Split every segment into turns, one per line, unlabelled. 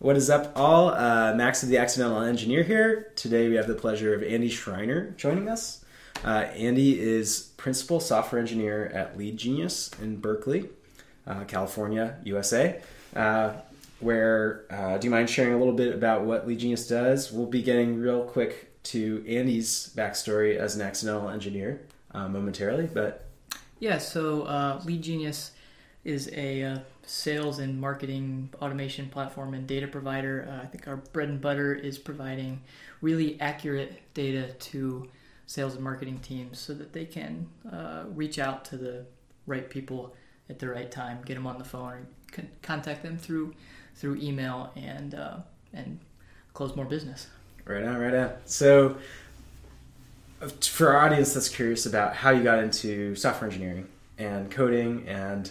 What is up, all? Uh, Max of the Accidental Engineer here. Today we have the pleasure of Andy Schriner joining us. Uh, Andy is Principal Software Engineer at Lead Genius in Berkeley, uh, California, USA. Uh, where, uh, do you mind sharing a little bit about what Lead Genius does? We'll be getting real quick to Andy's backstory as an accidental engineer uh, momentarily, but
Yeah, so Lead Genius is a uh, sales and marketing automation platform and data provider. Uh, I think our bread and butter is providing really accurate data to sales and marketing teams so that they can uh, reach out to the right people at the right time, get them on the phone, or con- contact them through through email, and uh, and close more business.
Right on, right on. So, for our audience that's curious about how you got into software engineering and coding and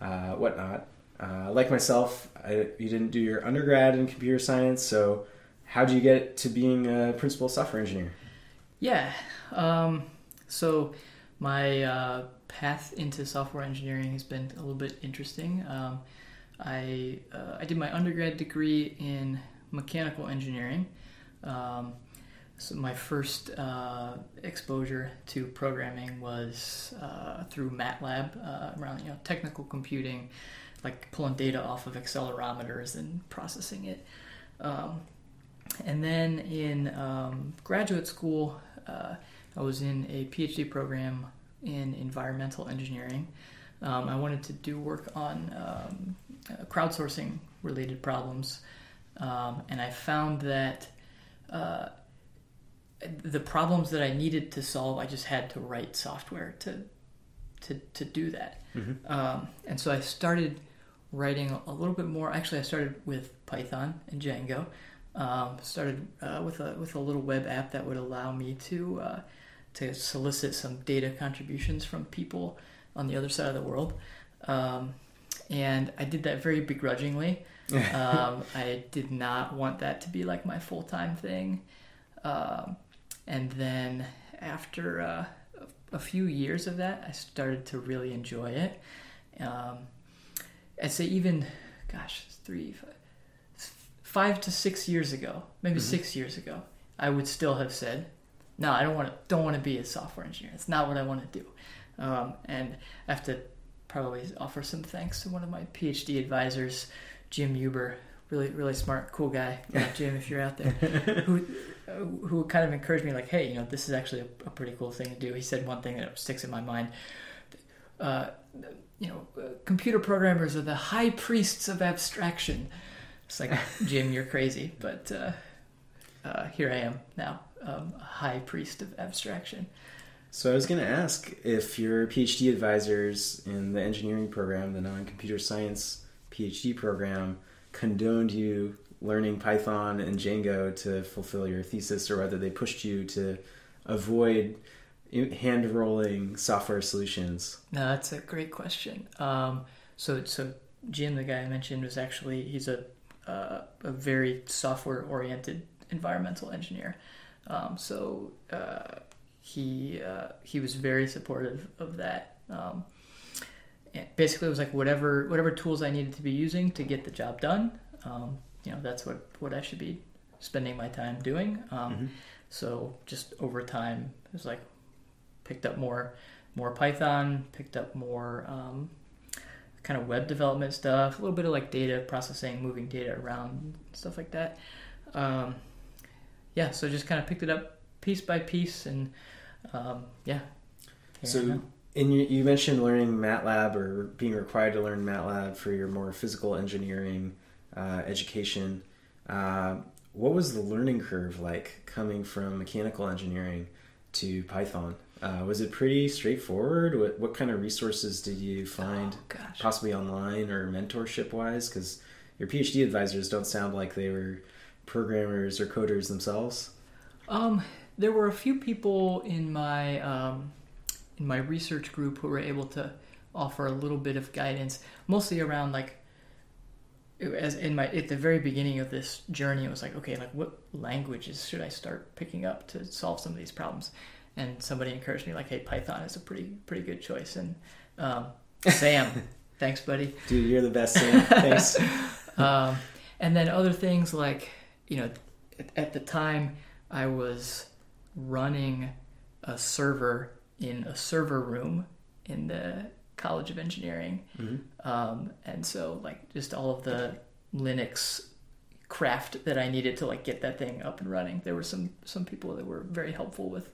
uh, whatnot, uh, like myself, I, you didn't do your undergrad in computer science. So, how did you get to being a principal software engineer?
Yeah. Um, so my uh, path into software engineering has been a little bit interesting. Um, I uh, I did my undergrad degree in mechanical engineering. Um, so my first uh, exposure to programming was uh, through MATLAB uh, around you know technical computing, like pulling data off of accelerometers and processing it. Um, and then in um, graduate school, uh, I was in a PhD program in environmental engineering. Um, I wanted to do work on um, uh, crowdsourcing related problems, um, and I found that uh, the problems that I needed to solve, I just had to write software to to, to do that. Um, and so I started writing a little bit more. Actually, I started with Python and Django. Um, started uh, with a with a little web app that would allow me to uh, to solicit some data contributions from people on the other side of the world. Um, and I did that very begrudgingly. um, I did not want that to be like my full time thing. Um, and then after uh, a few years of that, I started to really enjoy it. Um, I'd say even, gosh, three, five, five to six years ago, maybe six years ago, I would still have said, "No, I don't want to. Don't want to be a software engineer. It's not what I want to do." Um, and I have to probably offer some thanks to one of my PhD advisors, Jim Huber. Really, really smart, cool guy. Yeah, Jim, if you're out there, who who kind of encouraged me, like, "Hey, you know, this is actually a, a pretty cool thing to do." He said one thing that sticks in my mind. Uh, you know, uh, computer programmers are the high priests of abstraction. It's like, Jim, you're crazy, but uh, uh, here I am now, um, high priest of abstraction.
So I was going to ask if your PhD advisors in the engineering program, the non-computer science PhD program, condoned you learning Python and Django to fulfill your thesis, or whether they pushed you to avoid hand rolling software solutions.
No, that's a great question. Um, so, so Jim, the guy I mentioned, was actually he's a uh, a very software oriented environmental engineer. Um, so uh, he uh, he was very supportive of that. Um, basically, it was like whatever whatever tools I needed to be using to get the job done. Um, you know, that's what what I should be spending my time doing. Um, So just over time, it was like picked up more more Python, picked up more um, kind of web development stuff, a little bit of like data processing, moving data around, stuff like that. Um, yeah, so just kind of picked it up piece by piece, and um, yeah.
So, you, you mentioned learning MATLAB or being required to learn MATLAB for your more physical engineering uh, education. Uh, what was the learning curve like coming from mechanical engineering to Python? Uh, was it pretty straightforward? What, what kind of resources did you find,
Oh,
possibly online or mentorship wise? Because your PhD advisors don't sound like they were programmers or coders themselves.
Um, there were a few people in my um, in my research group who were able to offer a little bit of guidance, mostly around like as in my at the very beginning of this journey, it was like, okay, like what languages should I start picking up to solve some of these problems? And somebody encouraged me, like, hey, Python is a pretty pretty good choice. And um, Sam, thanks, buddy.
Dude, you're the best. Sam. Thanks.
Um, and then other things like you know, at, at the time I was running a server in a server room in the College of Engineering,
Mm-hmm.
um, and so like just all of the Linux craft that I needed to like get that thing up and running. There were some some people that were very helpful with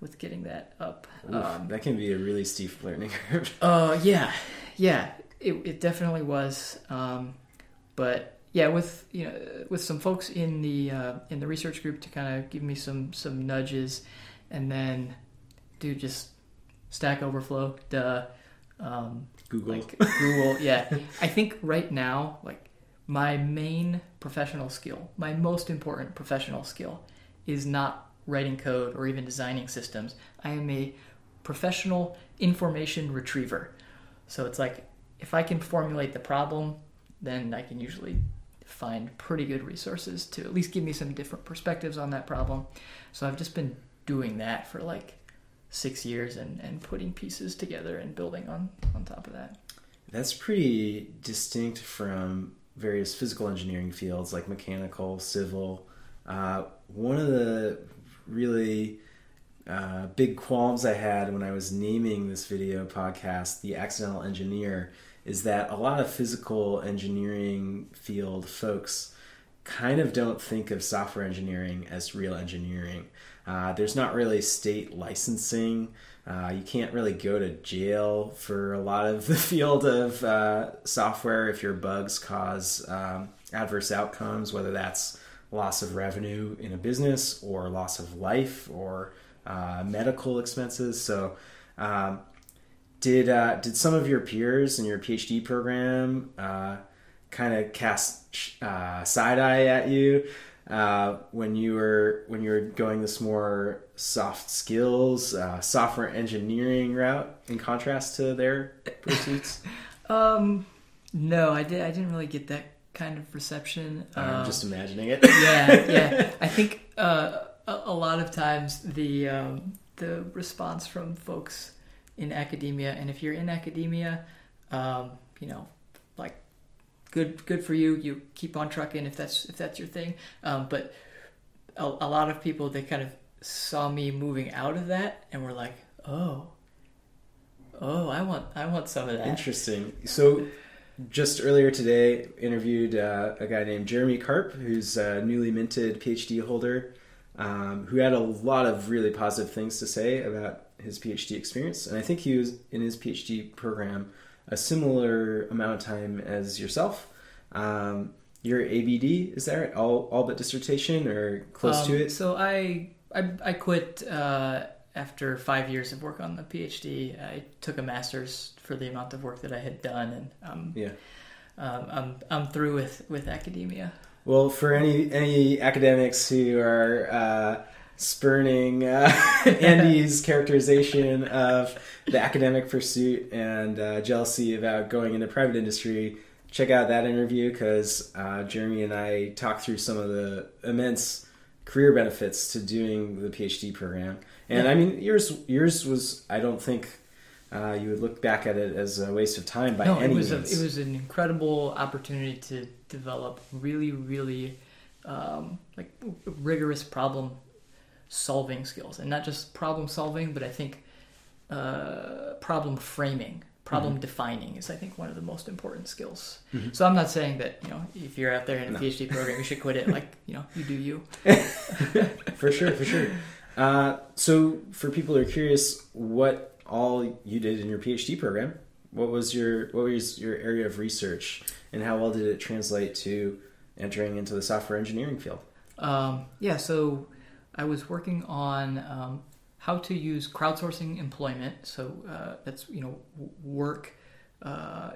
with getting that up.
Oof,
Um,
that can be a really steep learning curve.
uh, yeah, yeah, it, it definitely was. Um, but yeah, with you know, with some folks in the uh, in the research group to kind of give me some some nudges, and then do just Stack Overflow, duh. Um,
Google.
like Google, yeah. I think right now, like my main professional skill, my most important professional skill, is not writing code or even designing systems. I am a professional information retriever. So it's like if I can formulate the problem, then I can usually find pretty good resources to at least give me some different perspectives on that problem. So I've just been doing that for like six years and, and putting pieces together and building on, on top of that.
That's pretty distinct from various physical engineering fields like mechanical, civil. Uh, one of the really uh, big qualms I had when I was naming this video podcast, The Accidental Engineer, is that a lot of physical engineering field folks kind of don't think of software engineering as real engineering. Uh, there's not really state licensing. Uh, you can't really go to jail for a lot of the field of uh, software if your bugs cause um, adverse outcomes, whether that's loss of revenue in a business or loss of life or uh, medical expenses. So, um, did uh, did some of your peers in your PhD program uh, kind of cast side eye at you uh, when you were when you were going this more soft skills, uh, software engineering route, in contrast to their pursuits?
Um, no, I did. I didn't really get that kind of reception.
I'm
Um,
just imagining it.
yeah, yeah. I think uh, a, a lot of times the um, the response from folks in academia, and if you're in academia, um, you know, good good for you. You keep on trucking if that's if that's your thing. Um, but a, a lot of people they kind of saw me moving out of that and were like, oh. Oh, I want, I want some of that.
Interesting. So, just earlier today, interviewed uh, a guy named Jeremy Karp, who's a newly minted PhD holder, um, who had a lot of really positive things to say about his PhD experience. And I think he was in his PhD program a similar amount of time as yourself. Um, your ABD is that right? All all but dissertation or close to
Um,
it?
So I I, I quit uh, after five years of work on the PhD. I took a master's for the amount of work that I had done, and um,
Yeah.
um, I'm I'm through with with academia.
Well, for any any academics who are uh, spurning uh, Andy's characterization of the academic pursuit and uh, jealousy about going into private industry, check out that interview because uh, Jeremy and I talked through some of the immense career benefits to doing the PhD program. And I mean, yours yours was I don't think. Uh, you would look back at it as a waste of time by
no,
any
it was a,
means.
it was an incredible opportunity to develop really really um, like rigorous problem solving skills, and not just problem solving, but I think uh, problem framing. Problem
Mm-hmm.
defining is, I think, one of the most important skills.
Mhm.
So I'm not saying that you know if you're out there in a
No.
PhD program, you should quit it. Like you know, you do you.
for sure, for sure. Uh, so, for people who are curious, what all you did in your PhD program? What was your what was your area of research, and how well did it translate to entering into the software engineering field?
Um, yeah, so I was working on um, how to use crowdsourcing employment. So uh, that's you know work, uh,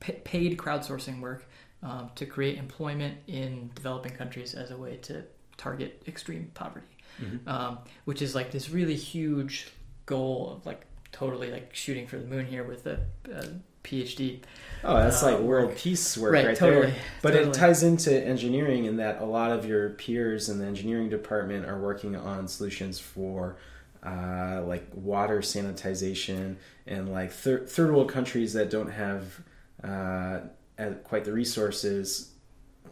pa- paid crowdsourcing work um, to create employment in developing countries as a way to target extreme poverty,
Mhm.
um, which is like this really huge goal of like totally like shooting for the moon here with a, a PhD.
Oh, that's
Uh,
like world
work.
peace work
Right,
right,
totally,
there. But
totally.
it ties into engineering in that a lot of your peers in the engineering department are working on solutions for uh, like water sanitization and like thir- third world countries that don't have uh, uh, quite the resources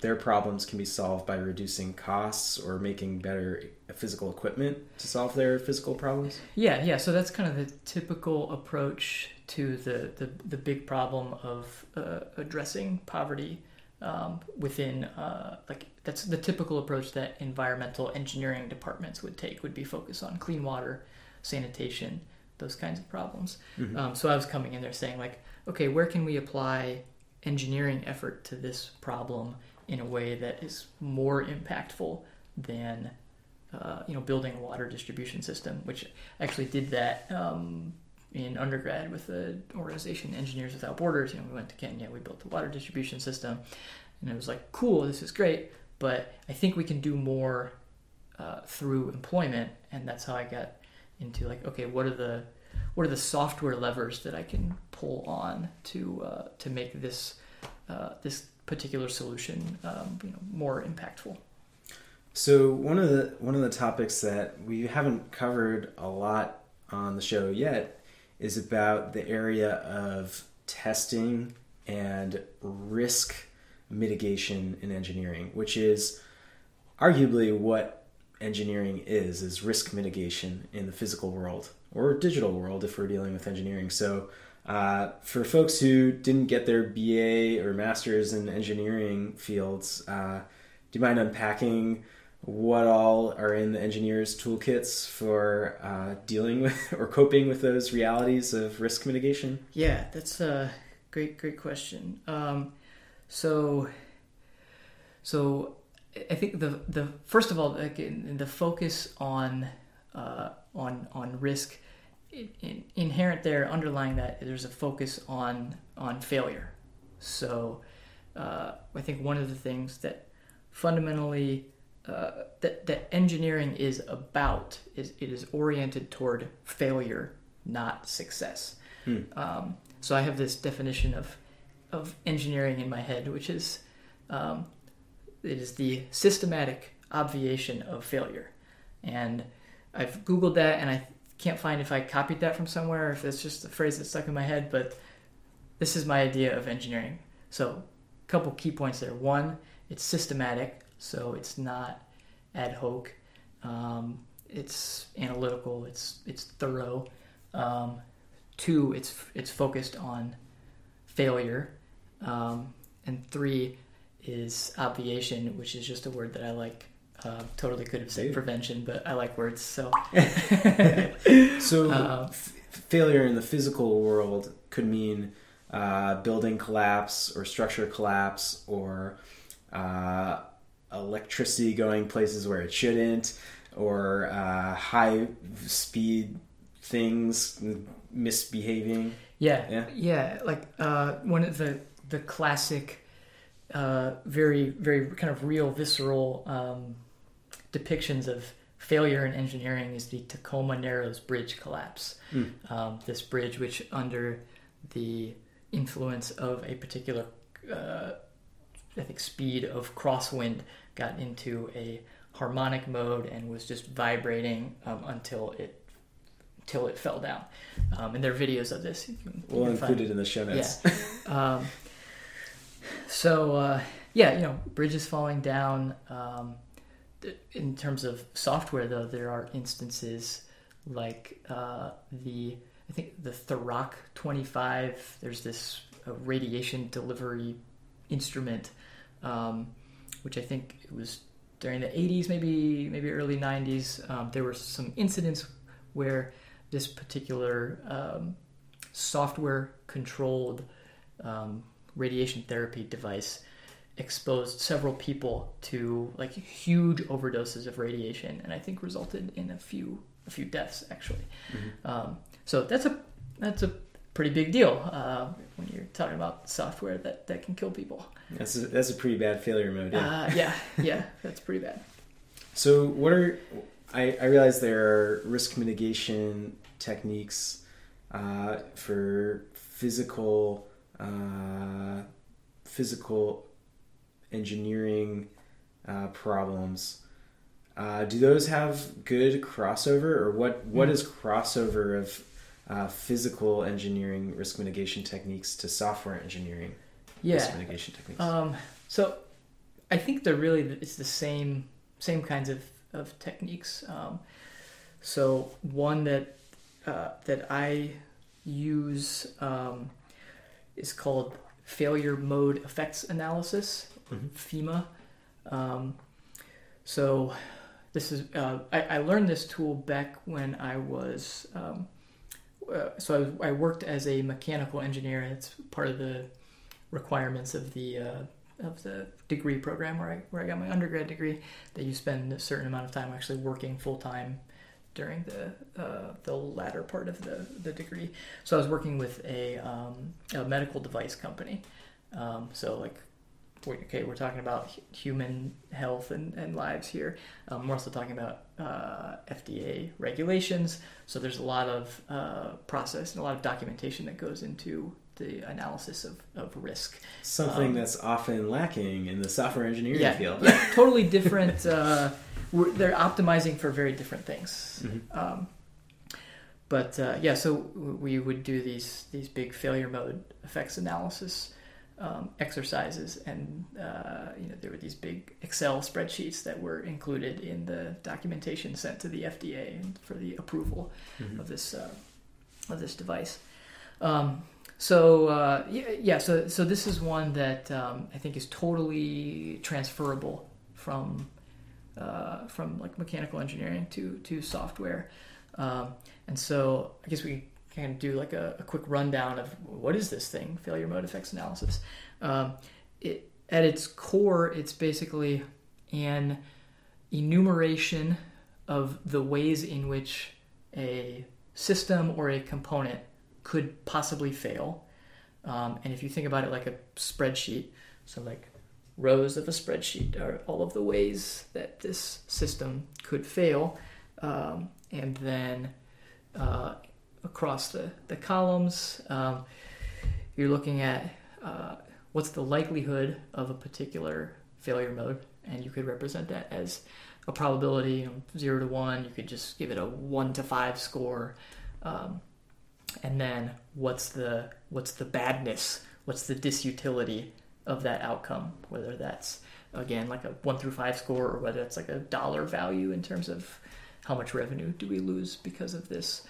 their problems can be solved by reducing costs or making better physical equipment to solve their physical problems.
Yeah, yeah. So that's kind of the typical approach to the the, the big problem of uh, addressing poverty um, within uh, like that's the typical approach that environmental engineering departments would take would be focus on clean water, sanitation, those kinds of problems.
Mhm.
Um, so I was coming in there saying like, okay, where can we apply engineering effort to this problem in a way that is more impactful than uh, you know building a water distribution system, which actually did that um, in undergrad with the organization Engineers Without Borders. You know, we went to Kenya, we built the water distribution system, and it was like, cool, this is great, but I think we can do more uh, through employment, and that's how I got into like, okay, what are the what are the software levers that I can pull on to uh, to make this uh, this particular solution um, you know more impactful.
So one of the one of the topics that we haven't covered a lot on the show yet is about the area of testing and risk mitigation in engineering, which is arguably what engineering is is risk mitigation in the physical world or digital world if we're dealing with engineering. So uh, for folks who didn't get their BA or masters in engineering fields, uh, do you mind unpacking what all are in the engineers' toolkits for uh, dealing with or coping with those realities of risk mitigation?
Yeah, that's a great, great question. Um, so, so I think the the first of all, like in, the focus on uh, on on risk in, in, inherent there, underlying that, there's a focus on on failure. So, uh, I think one of the things that fundamentally uh, that that engineering is about is it is oriented toward failure, not success.
Hmm.
Um, so I have this definition of of engineering in my head, which is um, it is the systematic obviation of failure, and I've googled that and I can't find if I copied that from somewhere or if it's just a phrase that stuck in my head, but this is my idea of engineering. So, a couple key points there. One, it's systematic, so it's not ad hoc. Um, it's analytical. It's it's thorough. Um, two, it's it's focused on failure, um, and three is obviation, which is just a word that I like. Uh, totally could have said
Dude.
prevention, but I like words, so
So
Uh,
f- failure in the physical world could mean uh, building collapse or structure collapse or uh, electricity going places where it shouldn't or uh, high speed things misbehaving.
Yeah,
Yeah.
yeah. Like uh, one of the the classic, uh, very very kind of real, visceral um, depictions of failure in engineering is the Tacoma Narrows Bridge collapse.
Hmm.
Um, this bridge, which under the influence of a particular, uh, I think, speed of crosswind, got into a harmonic mode and was just vibrating um, until it until it fell down. Um, and there are videos of this. You can,
We'll include it in the show notes.
um, so uh, yeah, you know, bridges falling down. Um, in terms of software, though, there are instances like uh, the I think the Thurrock 25. There's this uh, radiation delivery instrument, um, which I think it was during the 80s, maybe maybe early 90s. Um, there were some incidents where this particular um, software controlled um, radiation therapy device exposed several people to like huge overdoses of radiation and i think resulted in a few a few deaths actually um, so that's a that's a pretty big deal uh, when you're talking about software that that can kill people
That's a, that's a pretty bad failure mode. Yeah.
uh, yeah yeah that's pretty bad
So, what are I, I realize there are risk mitigation techniques uh, for physical uh, physical engineering uh, problems. Uh, do those have good crossover, or what? What
Mm.
is crossover of uh, physical engineering risk mitigation techniques to software engineering
yeah
risk mitigation techniques?
Um, so I think they're really it's the same same kinds of of techniques. Um, so one that uh, that I use um, is called failure mode effects analysis,
Mhm.
FMEA. Um, so this is uh, I, I learned this tool back when I was um, uh, so I, I worked as a mechanical engineer. It's part of the requirements of the uh, of the degree program where I where I got my undergrad degree. That you spend a certain amount of time actually working full time during the uh, the latter part of the, the degree. So I was working with a, um, a medical device company. Um, so like, okay, we're talking about human health and, and lives here. Um, we're also talking about uh, FDA regulations. So there's a lot of uh, process and a lot of documentation that goes into the analysis of, of risk.
Something
Um,
that's often lacking in the software engineering
yeah,
field.
yeah, totally different. Uh, we're, they're optimizing for very different things.
Mhm.
Um, but uh, yeah, so we would do these these big failure mode effects analysis um, exercises, and uh, you know there were these big Excel spreadsheets that were included in the documentation sent to the FDA for the approval
Mhm.
of this uh, of this device. Um, so uh, yeah, yeah, so so this is one that um, I think is totally transferable from uh, from like mechanical engineering to to software. Um, and so I guess we can do like a, a quick rundown of what is this thing, failure mode effects analysis. Um, it, at its core, it's basically an enumeration of the ways in which a system or a component could possibly fail. Um, and if you think about it like a spreadsheet, so like rows of a spreadsheet are all of the ways that this system could fail. Um, and then uh, across the, the columns, um, you're looking at uh, what's the likelihood of a particular failure mode, and you could represent that as a probability, you know, zero to one. You could just give it a one to five score, um, and then what's the what's the badness, what's the disutility of that outcome, whether that's again like a one through five score or whether it's like a dollar value in terms of how much revenue do we lose because of this.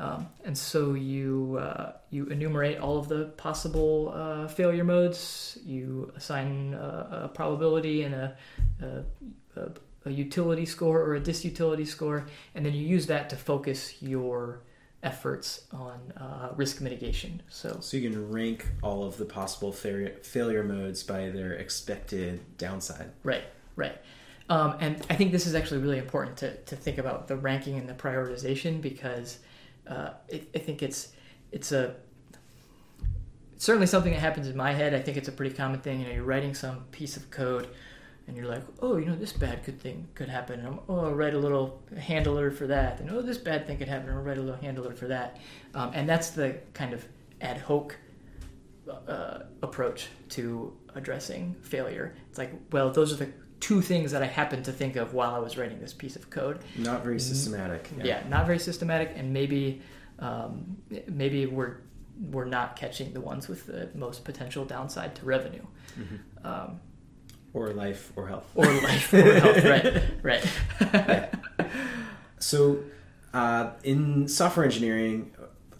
Um, and so you uh, you enumerate all of the possible uh, failure modes. You assign a, a probability and a, a, a, utility score or a disutility score, and then you use that to focus your efforts on uh, risk mitigation. So
So you can rank all of the possible failure, failure modes by their expected downside.
Right, right. Um, and I think this is actually really important to, to think about the ranking and the prioritization because uh, I think it's it's a certainly something that happens in my head. I think it's a pretty common thing. You know, you're writing some piece of code and you're like, oh, you know, this bad good thing could happen. And I'm, oh, I'll write a little handler for that. And oh, this bad thing could happen. I'll write a little handler for that. Um, and that's the kind of ad hoc uh, approach to addressing failure. It's like, well, those are the two things that I happened to think of while I was writing this piece of code.
Not very systematic.
Mm-hmm. Yeah, not very systematic, and maybe um, maybe we're we're not catching the ones with the most potential downside to revenue,
Mhm.
um,
Or life or health.
or life, or health. Right, right.
So, uh, in software engineering,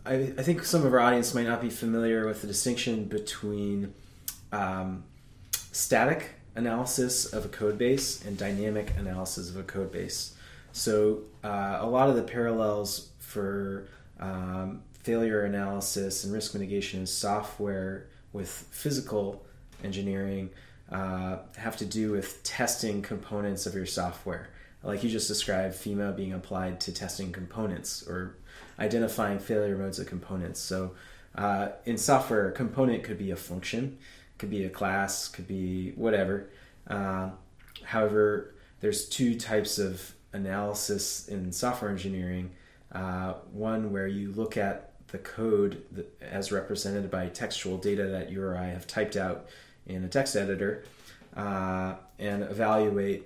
I, I think some of our audience might not be familiar with the distinction between um, static analysis of a code base and dynamic analysis of a code base. So, uh, a lot of the parallels for um, failure analysis and risk mitigation in software with physical engineering uh, have to do with testing components of your software. Like you just described, FMEA being applied to testing components or identifying failure modes of components. So, uh, in software, a component could be a function, could be a class, could be whatever. Uh, however, there's two types of analysis in software engineering. Uh, one where you look at the code that, as represented by textual data that you or I have typed out in a text editor uh, and evaluate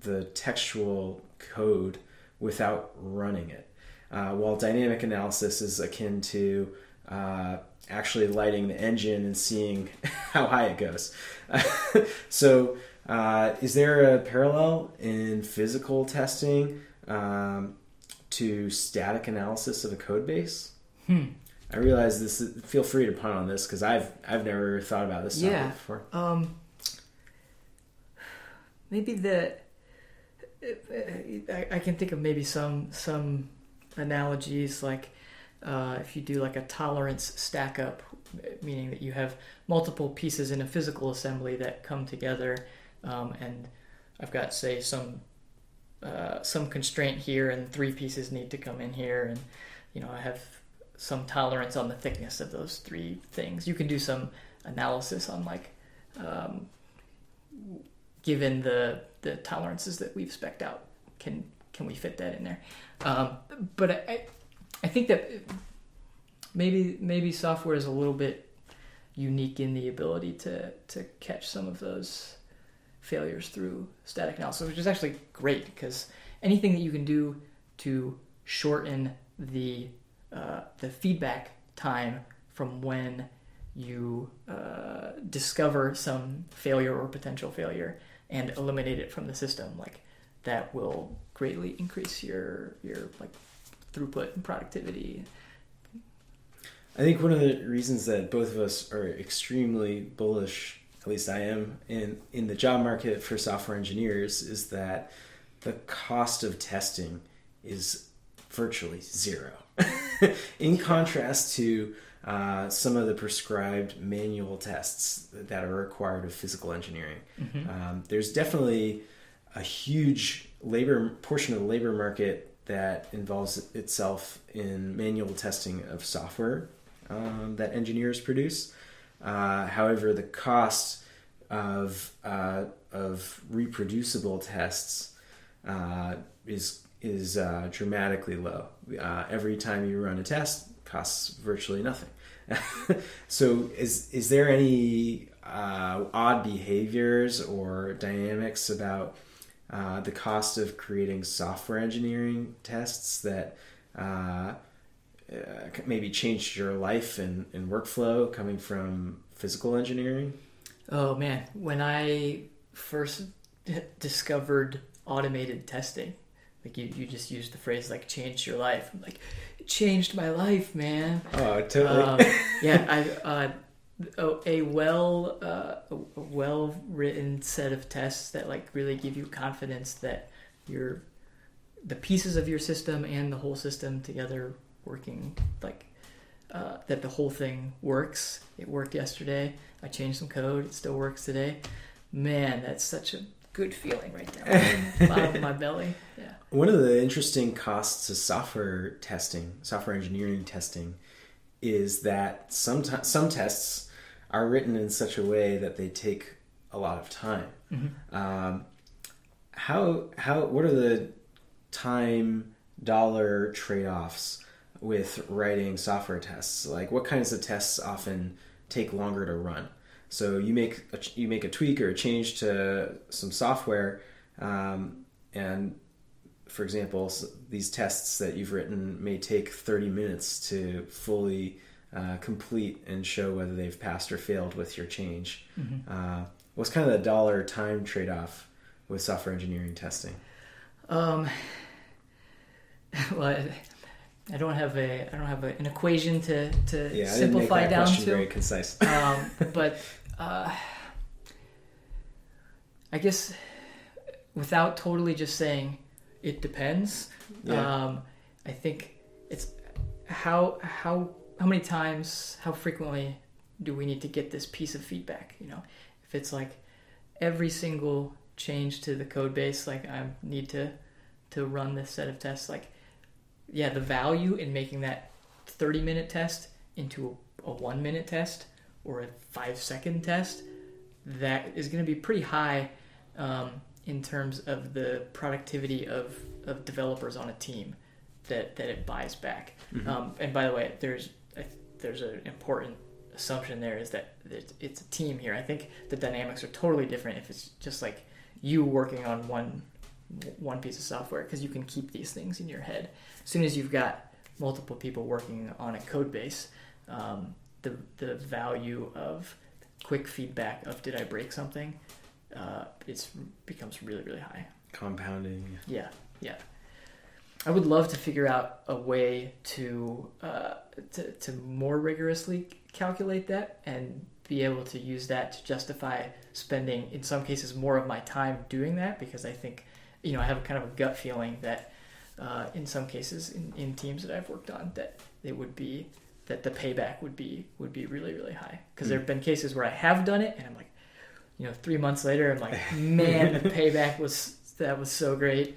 the textual code without running it. Uh, while dynamic analysis is akin to uh, actually lighting the engine and seeing how high it goes. so Uh, is there a parallel in physical testing um, to static analysis of a code base?
Hmm.
I realize this. Is, feel free to pun on this because I've I've never thought about this
Yeah.
before.
Um, maybe the I, I can think of maybe some some analogies like uh, if you do like a tolerance stack up, meaning that you have multiple pieces in a physical assembly that come together, um, and I've got say some uh, some constraint here, and three pieces need to come in here, and you know I have some tolerance on the thickness of those three things. You can do some analysis on like um, given the the tolerances that we've specced out, can can we fit that in there? Um, but I I think that maybe maybe software is a little bit unique in the ability to to catch some of those failures through static analysis, which is actually great because anything that you can do to shorten the uh, the feedback time from when you uh, discover some failure or potential failure and eliminate it from the system like that will greatly increase your your like throughput and productivity.
I think one of the reasons that both of us are extremely bullish, at least I am, in in the job market for software engineers is that the cost of testing is virtually zero. in contrast to uh, some of the prescribed manual tests that are required of physical engineering, um, there's definitely a huge labor portion of the labor market that involves itself in manual testing of software um, that engineers produce. Uh, however, the cost of uh, of reproducible tests uh, is is uh, dramatically low. Uh, every time you run a test, costs virtually nothing. so, is is there any uh, odd behaviors or dynamics about uh, the cost of creating software engineering tests that uh, uh, maybe changed your life and, and workflow coming from physical engineering?
oh man when i first discovered automated testing like you, you just used the phrase like changed your life I'm like it changed my life man
Oh, totally.
um, yeah, I uh, a, a well uh, well written set of tests that like really give you confidence that your the pieces of your system and the whole system together working like uh, that the whole thing works. It worked yesterday. I changed some code. It still works today. Man, that's such a good feeling right now. bottom of my belly. Yeah.
One of the interesting costs of software testing, software engineering testing, is that some some tests are written in such a way that they take a lot of time. Um, how how what are the time dollar trade offs with writing software tests? Like what kinds of tests often take longer to run? So you make a, you make a tweak or a change to some software, um, and for example, these tests that you've written may take 30 minutes to fully uh, complete and show whether they've passed or failed with your change. Uh, what's kind of the dollar time trade off with software engineering testing?
Um, well, I, don't have a I don't have a, an equation to to
Yeah, I didn't make
simplify
that
down to.
very concise.
um, but uh, I guess without totally just saying it depends,
Yeah.
um, I think it's how how how many times, how frequently do we need to get this piece of feedback? You know, if it's like every single change to the code base, like I need to to run this set of tests, like yeah, the value in making that 30 minute test into a, a one minute test or a five second test, that is going to be pretty high um, in terms of the productivity of, of developers on a team that, that it buys back. Um, and by the way, there's there's an important assumption there is that it's a team here. I think the dynamics are totally different if it's just like you working on one one piece of software because you can keep these things in your head. As soon as you've got multiple people working on a code base, um, the the value of quick feedback of did I break something uh, it's becomes really really high.
Compounding.
Yeah, yeah. I would love to figure out a way to uh, to, to more rigorously calculate that and be able to use that to justify spending in some cases more of my time doing that because I think you know I have kind of a gut feeling that uh, in some cases in, in teams that I've worked on that it would be that the payback would be would be really really high. Because there have been cases where I have done it and I'm like you know three months later I'm like man the payback was that was so great.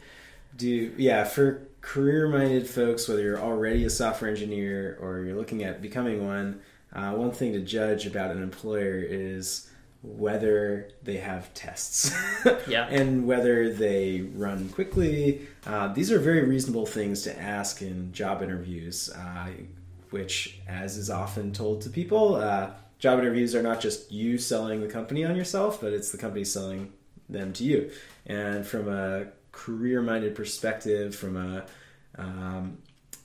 Do yeah for career-minded folks, whether you're already a software engineer or you're looking at becoming one, uh, one thing to judge about an employer is whether they have tests
Yeah.
and whether they run quickly. Uh, these are very reasonable things to ask in job interviews, uh, which, as is often told to people, uh, job interviews are not just you selling the company on yourself, but it's the company selling them to you. And from a career-minded perspective, from a um,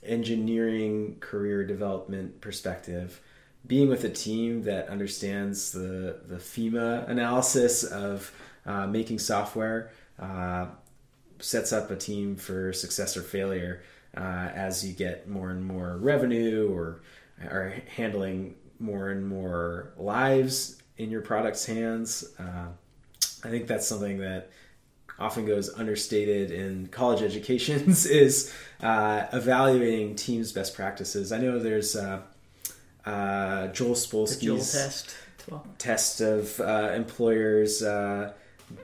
engineering career development perspective, being with a team that understands the the FMEA analysis of uh, making software uh, sets up a team for success or failure uh, as you get more and more revenue or are handling more and more lives in your product's hands. Uh, I think that's something that often goes understated in college educations is uh, evaluating teams' best practices. I know there's uh, uh, Joel Spolsky's
test
test of uh, employers uh,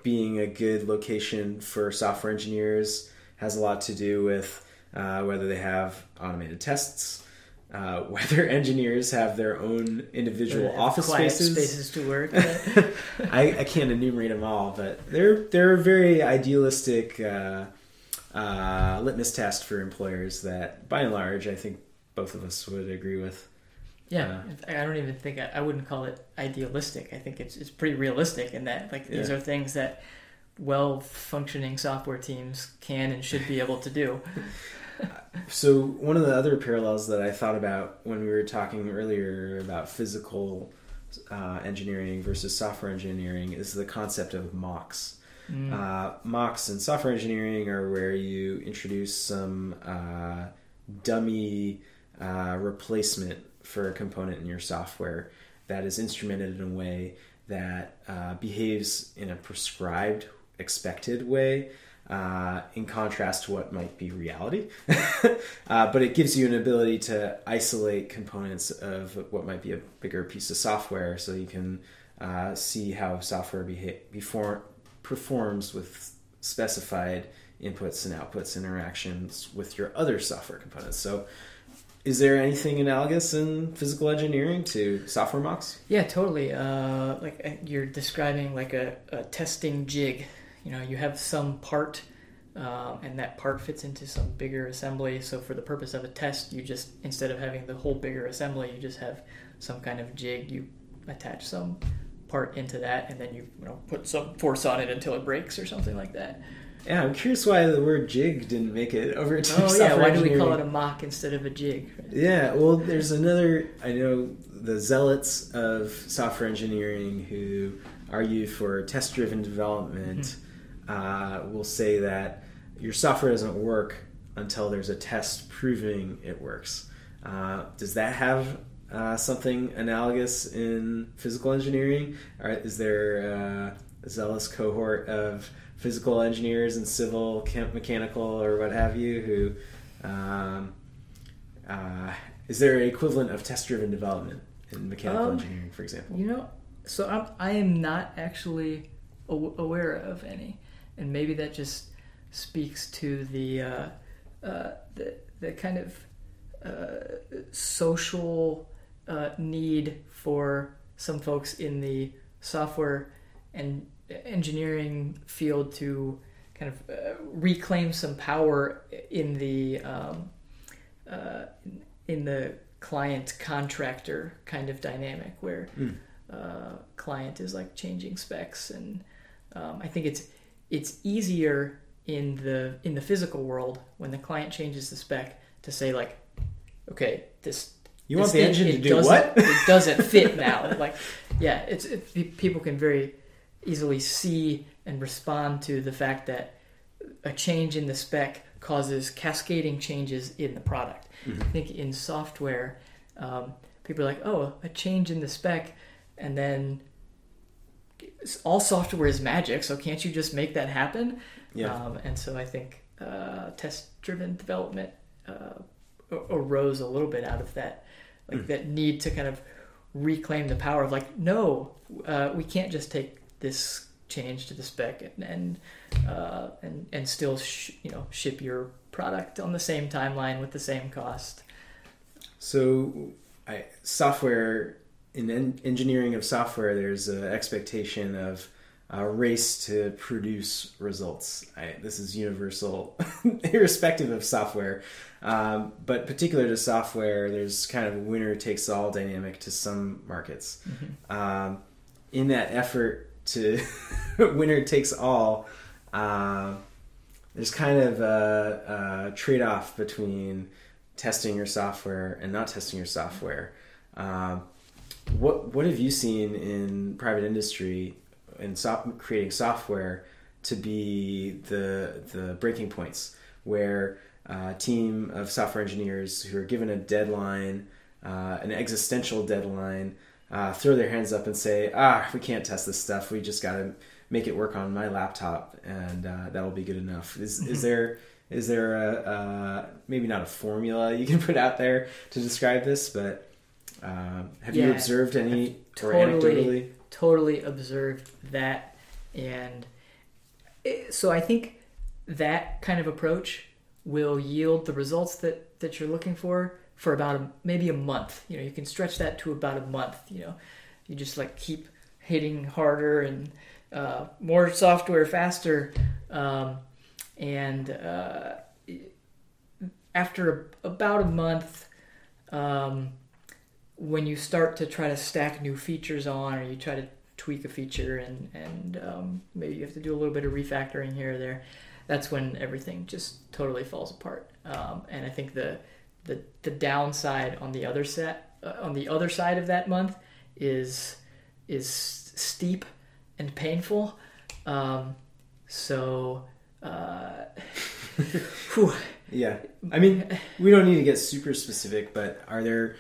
being a good location for software engineers has a lot to do with uh, whether they have automated tests, uh, whether engineers have their own individual
Uh,
office
quiet
spaces.
spaces to work.
I, I can't enumerate them all, but they're they're a very idealistic uh, uh, litmus test for employers that, by and large, I think both of us would agree with.
yeah, I don't even think I, I wouldn't call it idealistic. I think it's it's pretty realistic in that like these
Yeah.
are things that well functioning software teams can and should be able to do.
So one of the other parallels that I thought about when we were talking earlier about physical uh, engineering versus software engineering is the concept of mocks.
Mm.
Uh, mocks in software engineering are where you introduce some uh, dummy uh, replacement for a component in your software that is instrumented in a way that uh, behaves in a prescribed, expected way. Uh, in contrast to what might be reality, uh, but it gives you an ability to isolate components of what might be a bigger piece of software, so you can uh, see how software beha- before performs with specified inputs and outputs interactions with your other software components. So, is there anything analogous in physical engineering to software mocks?
Yeah, totally. Uh, like uh, you're describing like a, a testing jig. You know, you have some part, um, and that part fits into some bigger assembly. So for the purpose of a test, you just instead of having the whole bigger assembly, you just have some kind of jig. You attach some part into that, and then you, you know put some force on it until it breaks or something like that.
Yeah, I'm curious why the word jig didn't make it over to
Oh yeah, why do we call it a mock instead of a jig?
Yeah, well, there's another. I know the zealots of software engineering who argue for test driven development uh, will say that your software doesn't work until there's a test proving it works. Uh, does that have uh, something analogous in physical engineering? Or is there a zealous cohort of physical engineers and civil, mechanical, or what have you who um, uh, is there an equivalent of test-driven development in mechanical
Um,
engineering, for example?
You know, so I'm, I am not actually aw- aware of any, and maybe that just speaks to the uh, uh, the the kind of uh, social uh, need for some folks in the software and engineering field to kind of uh, reclaim some power in the um, uh, in the client contractor kind of dynamic where
Mm.
uh, client is like changing specs and um, I think it's it's easier in the in the physical world when the client changes the spec to say like okay this
You
this
want the
thing,
engine to do what?
it doesn't fit now like yeah it's it, people can very easily see and respond to the fact that a change in the spec causes cascading changes in the product.
Mhm.
I think in software, um, people are like, oh, a change in the spec, and then all software is magic, so can't you just make that happen?
Yeah.
Um, and so I think uh, test-driven development uh, arose a little bit out of that, like
Mm.
that need to kind of reclaim the power of like, no, uh, we can't just take this change to the spec and and uh, and, and still sh- you know ship your product on the same timeline with the same cost.
So, I, software in en- engineering of software, there's an expectation of a race to produce results. I, this is universal, irrespective of software. Um, but particular to software, there's kind of a winner takes all dynamic to some markets. Um, in that effort to winner takes all, uh, there's kind of a, a trade off between testing your software and not testing your software. Um, what what have you seen in private industry in soft, creating software to be the the breaking points where a team of software engineers who are given a deadline, uh, an existential deadline, uh, throw their hands up and say, "Ah, we can't test this stuff. We just got to make it work on my laptop, and uh, that'll be good enough." Is is there is there a uh, maybe not a formula you can put out there to describe this, but um, have you observed any
totally-
anecdotally?
totally observed that and it, so i think that kind of approach will yield the results that that you're looking for for about a, maybe a month you know you can stretch that to about a month you know you just like keep hitting harder and uh, more software faster um, and uh, after about a month um, when you start to try to stack new features on or you try to tweak a feature and and um, maybe you have to do a little bit of refactoring here or there that's when everything just totally falls apart. Um, and i think the the the downside on the other set uh, on the other side of that month is is steep and painful. Um, so uh,
Yeah, I mean, we don't need to get super specific, but are there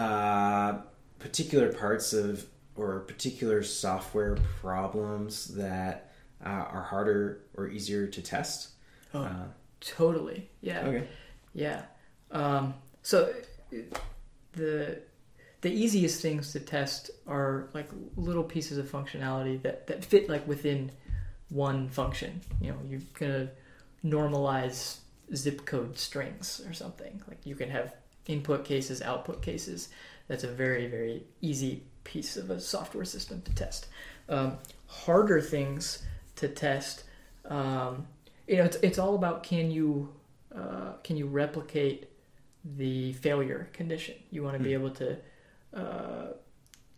uh, particular parts of or particular software problems that uh, are harder or easier to test?
Oh.
Uh,
totally yeah
okay.
Yeah. Um, so the the easiest things to test are like little pieces of functionality that, that fit like within one function. You know, you're gonna normalize zip code strings or something. Like you can have input cases, output cases. That's a very, very easy piece of a software system to test. Um, harder things to test, um, you know, it's, it's all about can you uh, can you replicate the failure condition? You want to be
Hmm.
able to uh,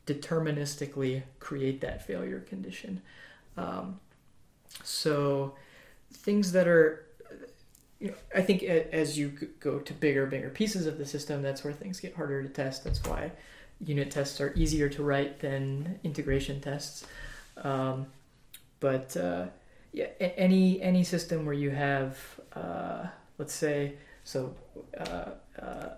deterministically create that failure condition. Um, so things that are, you know, I think as you go to bigger, bigger pieces of the system, that's where things get harder to test. That's why unit tests are easier to write than integration tests. Um, but uh, yeah, any any system where you have, uh, let's say, so uh, uh,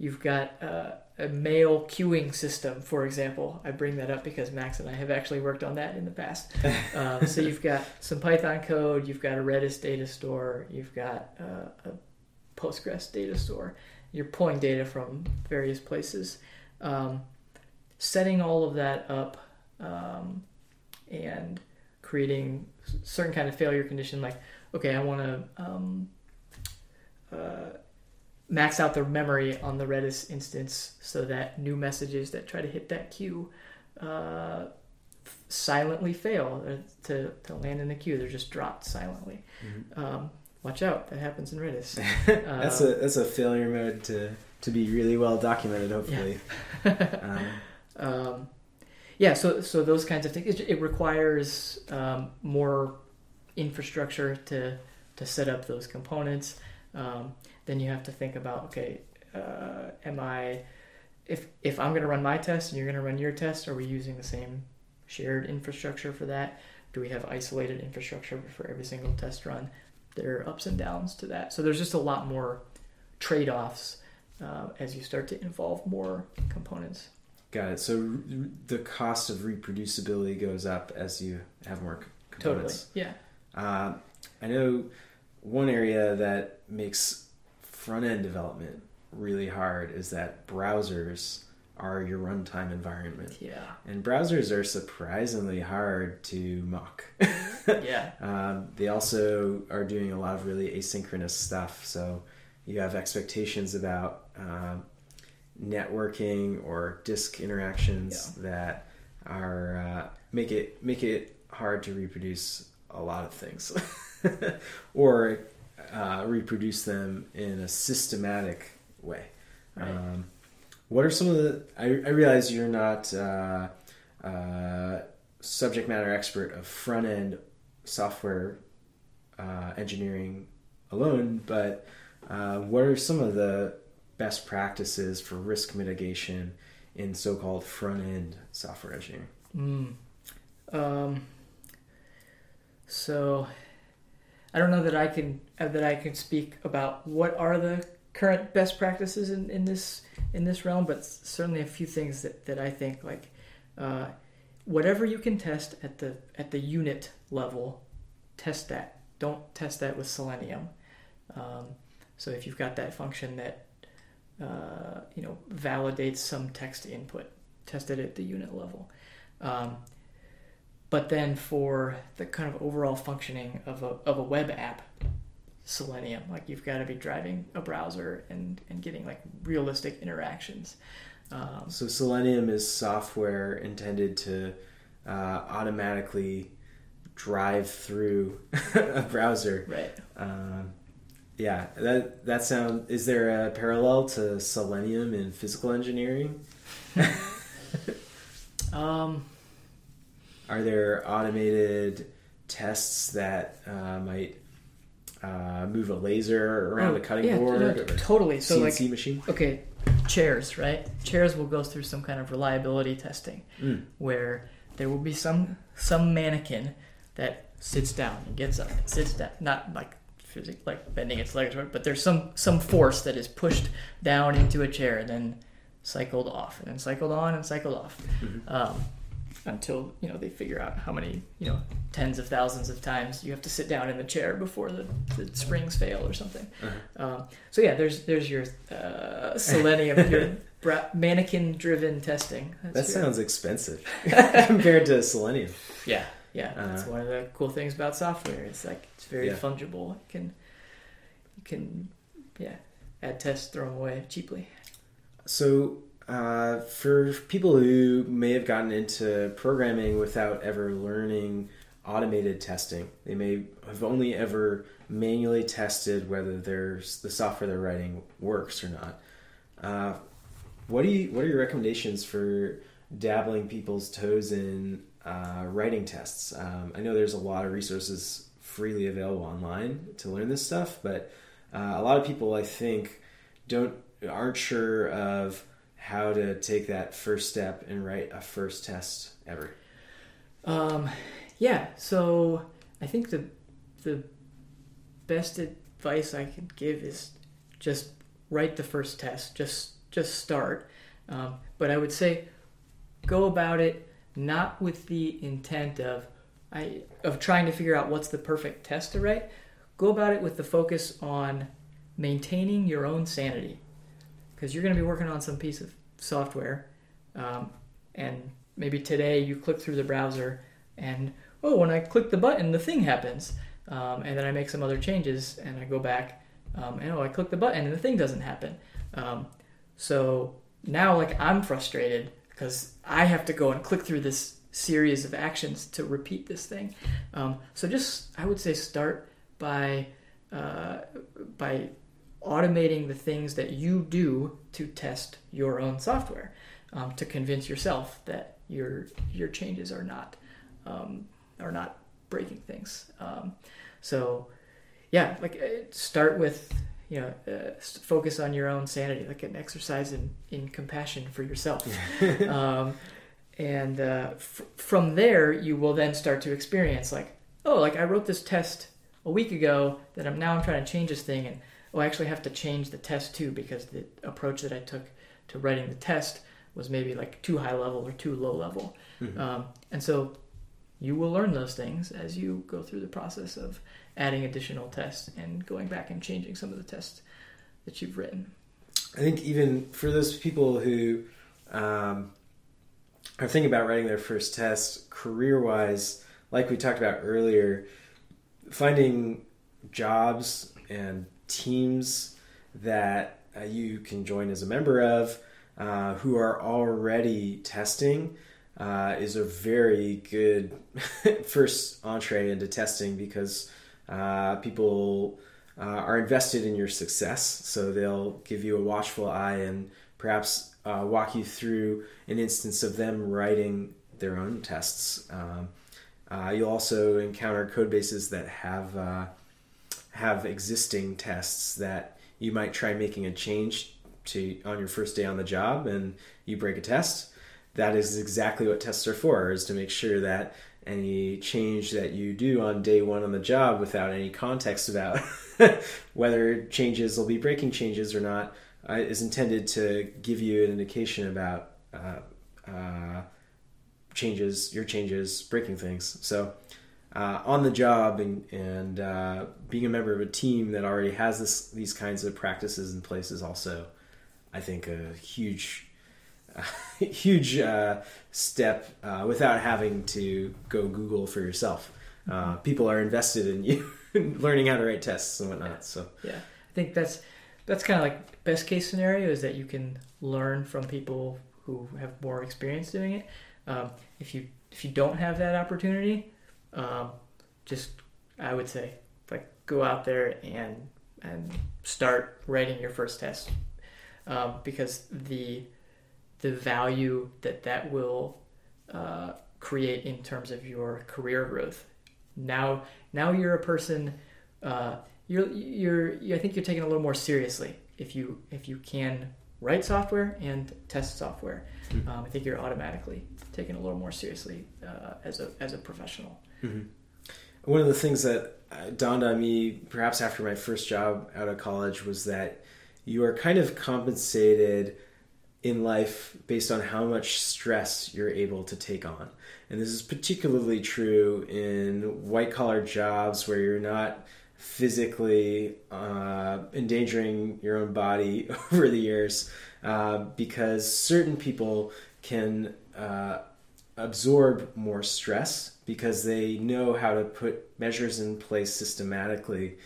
you've got uh, a mail queuing system, for example. I bring that up because Max and I have actually worked on that in the past. Uh, so you've got some Python code, you've got a Redis data store, you've got uh, a Postgres data store. You're pulling data from various places. Um, setting all of that up um, and creating certain kind of failure condition, like okay, I want to um, uh, max out the memory on the Redis instance so that new messages that try to hit that queue uh, silently fail uh, to, to land in the queue. They're just dropped silently. Um, watch out, that happens in Redis.
that's a that's a failure mode to to be really well documented. Hopefully. um,
um, yeah, so so those kinds of things. It, it requires um, more infrastructure to to set up those components. Then you have to think about okay, uh, am I if if I'm going to run my test and you're going to run your test, are we using the same shared infrastructure for that? Do we have isolated infrastructure for every single test run? There are ups and downs to that. So there's just a lot more trade offs uh, as you start to involve more components.
Got it. So r- the cost of reproducibility goes up as you have more c-
Totally.
components.
Yeah.
Uh, I know one area that makes front end development really hard is that browsers are your runtime environment.
Yeah.
And browsers are surprisingly hard to mock.
Yeah.
um, they also are doing a lot of really asynchronous stuff. So you have expectations about um, networking or disk interactions that are uh, make it make it hard to reproduce a lot of things, or uh, reproduce them in a systematic way.
Right.
Um, what are some of the? I, I realize you're not uh, uh, subject matter expert of front end software uh, engineering alone, but uh, what are some of the best practices for risk mitigation in so-called front end software engineering?
Mm. Um, so I don't know that I can uh, that I can speak about what are the current best practices in, in this in this realm, but certainly a few things that, that I think like uh, whatever you can test at the at the unit level, test that. Don't test that with Selenium. Um, so if you've got that function that uh, you know validates some text input, test it at the unit level. Um, but then for the kind of overall functioning of a, of a web app, Selenium, like you've got to be driving a browser and, and getting like realistic interactions. Um,
So Selenium is software intended to uh, automatically drive through a browser.
right.
Um, yeah, that that sound. Is there a parallel to Selenium in physical engineering?
Um,
Are there automated tests that uh, might uh, move a laser around
oh,
a cutting
yeah,
board
no, totally. So
CNC
like,
machine?
okay, chairs, right? Chairs will go through some kind of reliability testing.
Mm.
where there will be some some mannequin that sits down and gets up and sits down not like physic like bending its legs but there's some some force that is pushed down into a chair and then cycled off and then cycled on and cycled off
Mhm.
um, until you know they figure out how many you know tens of thousands of times you have to sit down in the chair before the, the springs fail or something
Uh-huh.
um, so yeah there's there's your uh, selenium your bra- mannequin driven testing That's
That
your-
sounds expensive compared to Selenium.
yeah, yeah. That's
Uh,
one of the cool things about software. It's like it's very
Yeah.
fungible. You can you can yeah add tests, throw them away cheaply.
So, uh, for people who may have gotten into programming without ever learning automated testing, they may have only ever manually tested whether the software they're writing works or not. Uh, what do you? What are your recommendations for dabbling people's toes in uh, writing tests? Um, I know there's a lot of resources freely available online to learn this stuff, but uh, a lot of people, I think, don't aren't sure of how to take that first step and write a first test ever.
Um, yeah. So I think the the best advice I could give is just write the first test. Just just start. Um, but I would say go about it not with the intent of I of trying to figure out what's the perfect test to write. Go about it with the focus on maintaining your own sanity, because you're going to be working on some piece of software, um, and maybe today you click through the browser and oh, when I click the button, the thing happens, um, and then I make some other changes and I go back um, and oh, I click the button and the thing doesn't happen. Um, so now, like I'm frustrated because I have to go and click through this series of actions to repeat this thing. Um, so just I would say start by uh, by automating the things that you do to test your own software um, to convince yourself that your your changes are not um, are not breaking things. Um, so yeah, like uh, start with you know uh, focus on your own sanity, like an exercise in in compassion for yourself. um, and uh, f- from there you will then start to experience like oh like i wrote this test a week ago that i'm now i'm trying to change this thing and oh i actually have to change the test too because the approach that i took to writing the test was maybe like too high level or too low level
Mhm.
um, and so you will learn those things as you go through the process of adding additional tests and going back and changing some of the tests that you've written
I think even for those people who um, are thinking about writing their first test, career wise, like we talked about earlier, finding jobs and teams that uh, you can join as a member of uh, who are already testing uh, is a very good first entree into testing because uh, people uh, are invested in your success. So they'll give you a watchful eye and perhaps uh, walk you through an instance of them writing their own tests. Um, you'll also encounter code bases that have have existing tests that you might try making a change to on your first day on the job, and you break a test. That is exactly what tests are for: is to make sure that any change that you do on day one on the job without any context about whether changes will be breaking changes or not uh, is intended to give you an indication about uh, uh, changes, your changes, breaking things. So, uh, on the job and, and uh, being a member of a team that already has this, these kinds of practices in place is also, I think, a huge, huge uh, step uh, without having to go Google for yourself. Uh, people are invested in you learning how to write tests and whatnot. So,
Yeah, I think that's that's kind of like best case scenario is that you can learn from people who have more experience doing it. Um, if you if you don't have that opportunity, um, just I would say like go out there and and start writing your first test um, because the the value that that will uh, create in terms of your career growth. Now now you're a person. Uh, you're, you're, I think you're taken a little more seriously if you if you can write software and test software.
Hmm.
Um, I think you're automatically taken a little more seriously uh, as a as a professional.
Mhm. One of the things that uh, dawned on me, perhaps after my first job out of college, was that you are kind of compensated in life based on how much stress you're able to take on. And this is particularly true in white collar jobs where you're not physically uh, endangering your own body over the years uh, because certain people can uh, absorb more stress because they know how to put measures in place systematically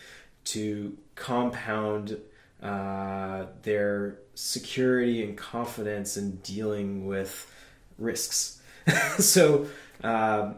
to compound uh, their security and confidence in dealing with risks. so um,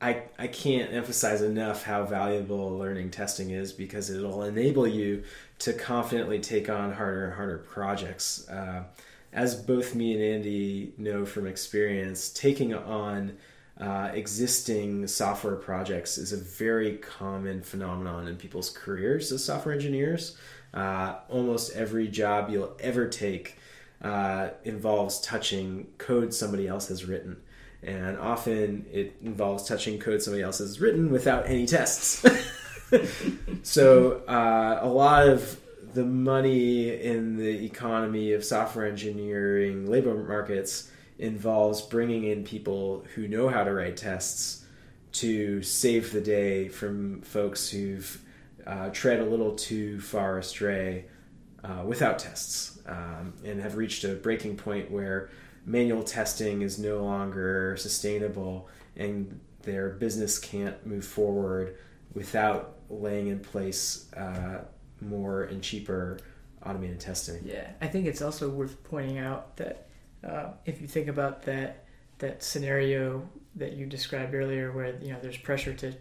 I, I can't emphasize enough how valuable learning testing is because it'll enable you to confidently take on harder and harder projects. Uh, as both me and Andy know from experience, taking on uh, existing software projects is a very common phenomenon in people's careers as software engineers. Uh, almost every job you'll ever take uh, involves touching code somebody else has written. And often it involves touching code somebody else has written without any tests. so uh, a lot of the money in the economy of software engineering labor markets involves bringing in people who know how to write tests to save the day from folks who've uh, tread a little too far astray uh, without tests um, and have reached a breaking point where manual testing is no longer sustainable and their business can't move forward without laying in place uh, more and cheaper automated testing.
Yeah, I think it's also worth pointing out that uh, if you think about that that scenario that you described earlier, where you know there's pressure to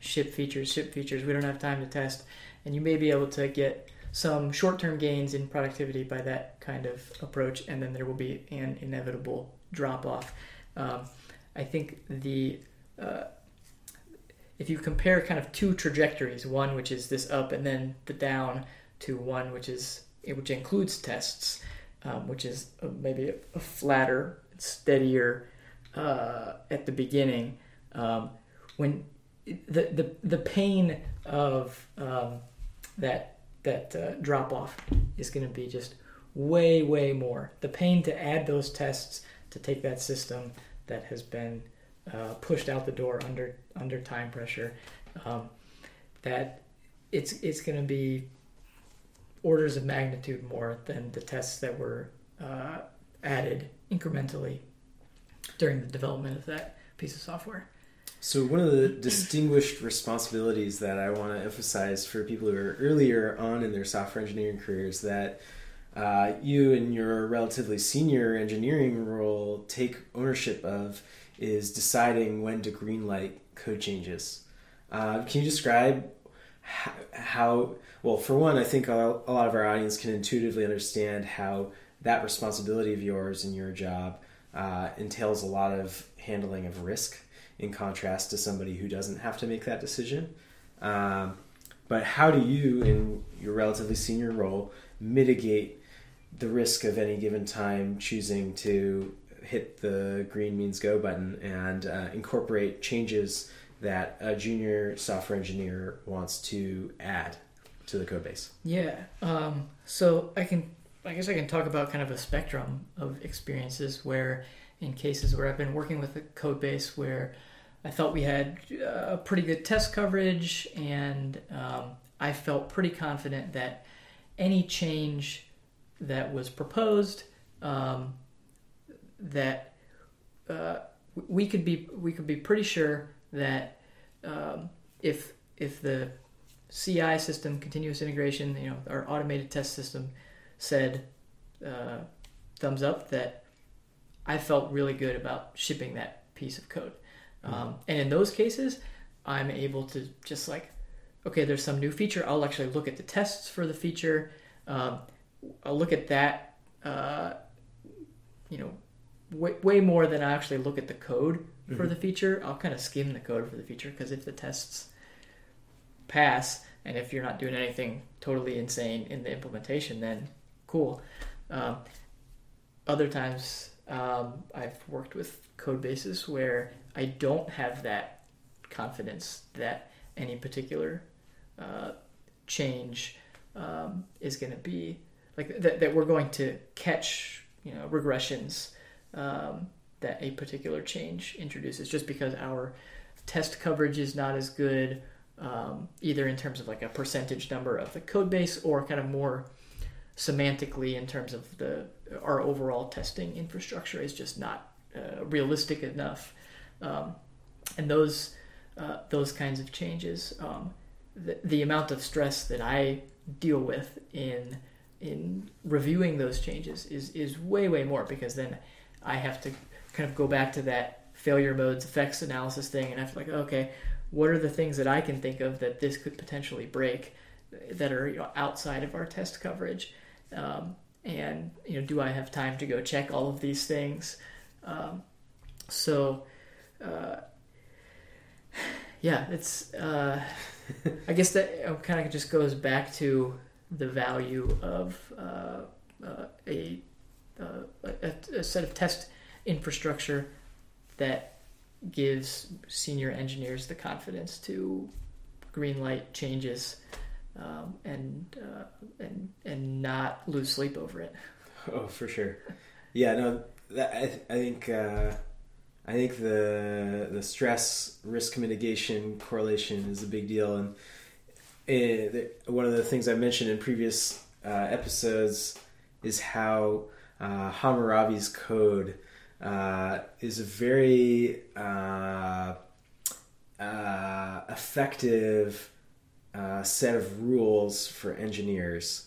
ship features, ship features, we don't have time to test, and you may be able to get some short-term gains in productivity by that kind of approach, and then there will be an inevitable drop-off. Um, I think the uh, if you compare kind of two trajectories, one which is this up and then the down, to one which is which includes tests, um, which is a, maybe a, a flatter, steadier uh, at the beginning um, when the, the the pain of um, that that uh, drop off is going to be just way way more. The pain to add those tests to take that system that has been uh, pushed out the door under under time pressure. Um, that it's it's going to be orders of magnitude more than the tests that were uh, added incrementally during the development of that piece of software.
So, one of the distinguished responsibilities that I want to emphasize for people who are earlier on in their software engineering careers that uh, you in your relatively senior engineering role take ownership of is deciding when to greenlight code changes. Uh, can you describe how, how, well, for one, I think a lot of our audience can intuitively understand how that responsibility of yours in your job uh, entails a lot of handling of risk in contrast to somebody who doesn't have to make that decision. Um, but how do you, in your relatively senior role, mitigate the risk of any given time choosing to hit the green means go button and uh, incorporate changes that a junior software engineer wants to add to the code base?
Yeah. Um, so I can, I guess I can talk about kind of a spectrum of experiences where, in cases where I've been working with a code base where I felt we had a uh, pretty good test coverage, and um, I felt pretty confident that any change that was proposed um, that uh, we could be we could be pretty sure that um, if if the CI system, continuous integration, you know, our automated test system said uh, thumbs up, that I felt really good about shipping that piece of code. Mm-hmm. Um, and in those cases, I'm able to just like, okay, there's some new feature. I'll actually look at the tests for the feature. Um, I'll look at that, uh, you know, way, way more than I actually look at the code mm-hmm. for the feature. I'll kind of skim the code for the feature because if the tests pass and if you're not doing anything totally insane in the implementation, then cool. Um, other times, um, I've worked with code bases where I don't have that confidence that any particular uh, change um, is going to be like that, that we're going to catch you know regressions um, that a particular change introduces just because our test coverage is not as good um, either in terms of like a percentage number of the code base or kind of more semantically in terms of the our overall testing infrastructure is just not uh, realistic enough. Um, and those uh, those kinds of changes um, the, the amount of stress that I deal with in in reviewing those changes is is way way more because then I have to kind of go back to that failure modes effects analysis thing and I have to like okay what are the things that I can think of that this could potentially break that are you know, outside of our test coverage? Um, and you know do I have time to go check all of these things? Um, so uh, yeah it's uh, I guess that kind of just goes back to the value of uh, uh, a, a, a set of test infrastructure that gives senior engineers the confidence to greenlight changes um, and uh, and and not lose sleep over it.
Oh, for sure. Yeah, no, that, I, I think uh, I think the the stress risk mitigation correlation is a big deal, and it, one of the things I mentioned in previous uh, episodes is how uh, Hammurabi's code uh, is a very uh, uh, effective uh, set of rules for engineers.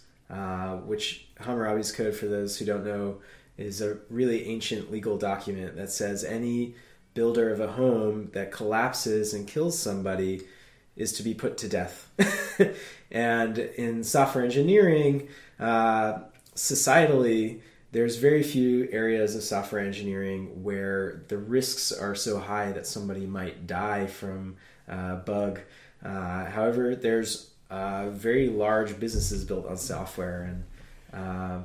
which Hammurabi's code, for those who don't know, is a really ancient legal document that says any builder of a home that collapses and kills somebody is to be put to death. and in software engineering, uh, societally, there's very few areas of software engineering where the risks are so high that somebody might die from a bug. Uh, however, there's uh, very large businesses built on software, and uh,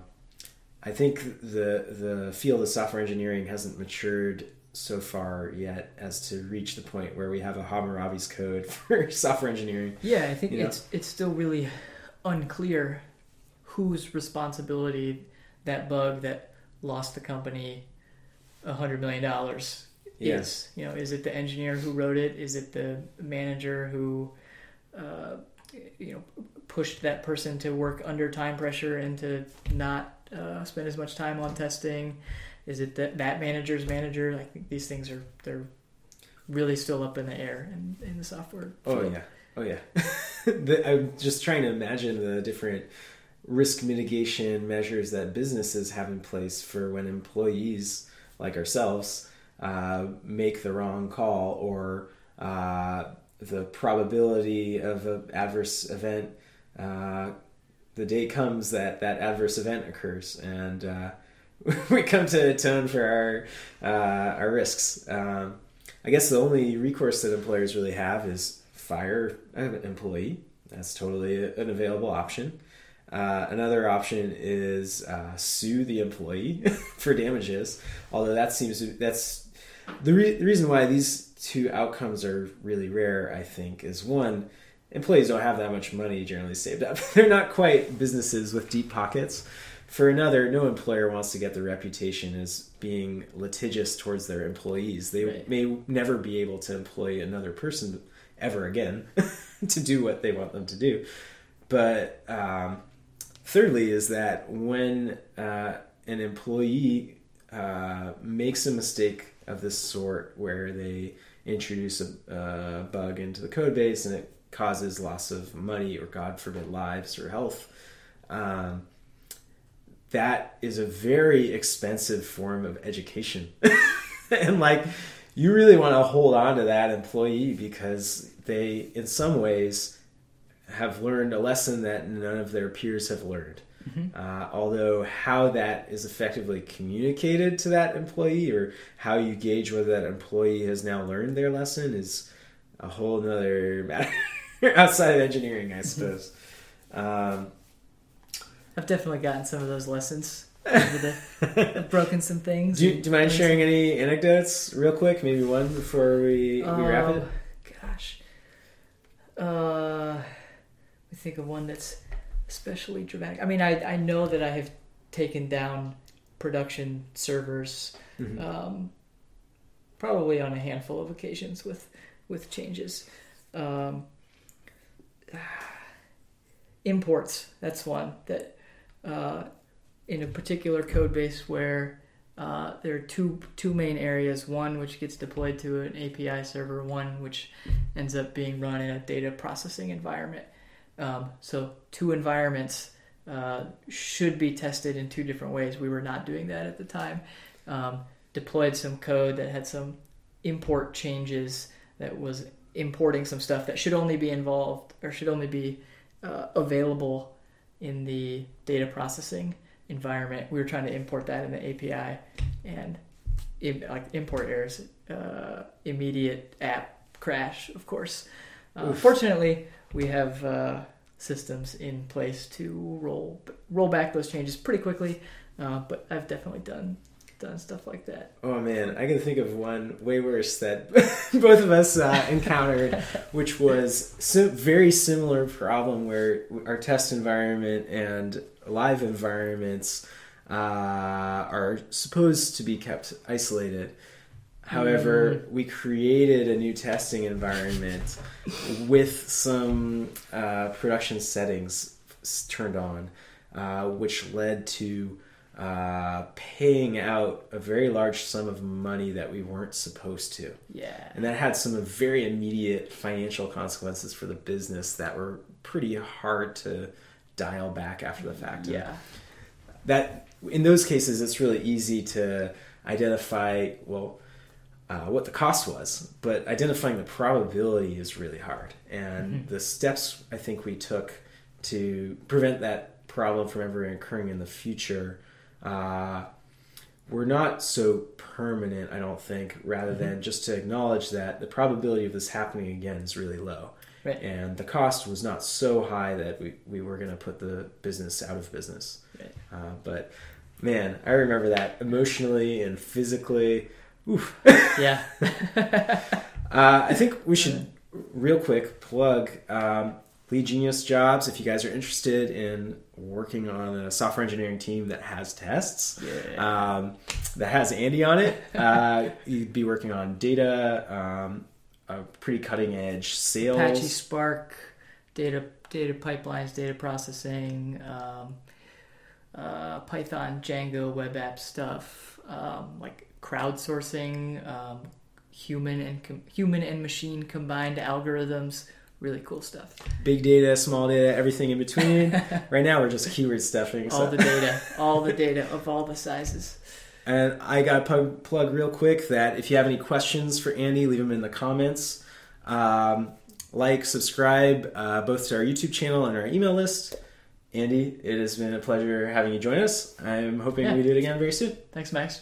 I think the the field of software engineering hasn't matured so far yet as to reach the point where we have a Hammurabi's code for software engineering.
Yeah, I think
You know?
it's it's still really unclear whose responsibility that bug that lost the company a hundred million dollars
Yeah.
is. You know, is it the engineer who wrote it? Is it the manager who, uh, you know, pushed that person to work under time pressure and to not uh, spend as much time on testing? Is it that that manager's manager? I think these things are they're really still up in the air in, in the software.
Oh yeah, oh yeah. the, I'm just trying to imagine the different risk mitigation measures that businesses have in place for when employees like ourselves uh, make the wrong call or uh, the probability of an adverse event. Uh, the day comes that that adverse event occurs, and uh, we come to atone for our uh, our risks. Um, I guess the only recourse that employers really have is fire an employee. That's totally an available option. Uh, another option is uh, sue the employee for damages. Although that seems to, that's the, re- the reason why these two outcomes are really rare. I think is one, employees don't have that much money generally saved up. They're not quite businesses with deep pockets. For another, no employer wants to get the reputation as being litigious towards their employees. They
Right.
may never be able to employ another person ever again to do what they want them to do. But um, thirdly, is that when uh, an employee uh, makes a mistake of this sort, where they introduce a, a bug into the code base and it causes loss of money or, God forbid, lives or health. Um, that is a very expensive form of education. and like you really want to hold on to that employee because they in some ways have learned a lesson that none of their peers have learned. Uh, although how that is effectively communicated to that employee or how you gauge whether that employee has now learned their lesson is a whole nother matter outside of engineering, I suppose. Um,
I've definitely gotten some of those lessons. over the, I've broken some things.
Do you, do you mind sharing any anecdotes real quick? Maybe one before we, we wrap it?
Oh, Gosh. Uh, think of one that's especially dramatic. I mean, I, I know that I have taken down production servers
Mhm.
um, probably on a handful of occasions with with changes. Um, imports. That's one that uh, in a particular code base where uh, there are two two main areas. One which gets deployed to an API server. One which ends up being run in a data processing environment. Um, so two environments uh, should be tested in two different ways. We were not doing that at the time. Um, deployed some code that had some import changes that was importing some stuff that should only be involved or should only be uh, available in the data processing environment. We were trying to import that in the API and like import errors, uh, immediate app crash, of course. Uh, fortunately, we have uh, systems in place to roll roll back those changes pretty quickly. Uh, but I've definitely done done stuff like that.
Oh man, I can think of one way worse that both of us uh, encountered, which was a very similar problem where our test environment and live environments uh, are supposed to be kept isolated. However, we created a new testing environment with some uh, production settings s- turned on, uh, which led to uh, paying out a very large sum of money that we weren't supposed to.
Yeah.
And that had some very immediate financial consequences for the business that were pretty hard to dial back after the fact.
Yeah.
that in those cases it's really easy to identify well uh, what the cost was but identifying the probability is really hard and the steps i think we took to prevent that problem from ever occurring in the future uh, were not so permanent i don't think rather than just to acknowledge that the probability of this happening again is really low
Right.
and the cost was not so high that we, we were going to put the business out of business
Right.
uh, but man, I remember that emotionally and physically. Oof.
Yeah.
Uh, I think we should real quick plug um, LeadGenius jobs if you guys are interested in working on a software engineering team that has tests.
Yeah.
Um, that has Andy on it. Uh, you'd be working on data, um, a pretty cutting edge sales.
Apache Spark, data data pipelines, data processing, um, uh, Python, Django, web app stuff, um, like crowdsourcing, um, human and com- human and machine combined algorithms. Really cool stuff.
big data, small data, everything in between. right now, we're just keyword stuffing.
All
So.
the data, all the data of all the sizes.
And I got to plug, plug real quick that if you have any questions for Andy, leave them in the comments. Um, like, subscribe uh, both to our YouTube channel and our email list. Andy, it has been a pleasure having you join us. I'm hoping
Yeah.
we do it again very soon.
Thanks, Max.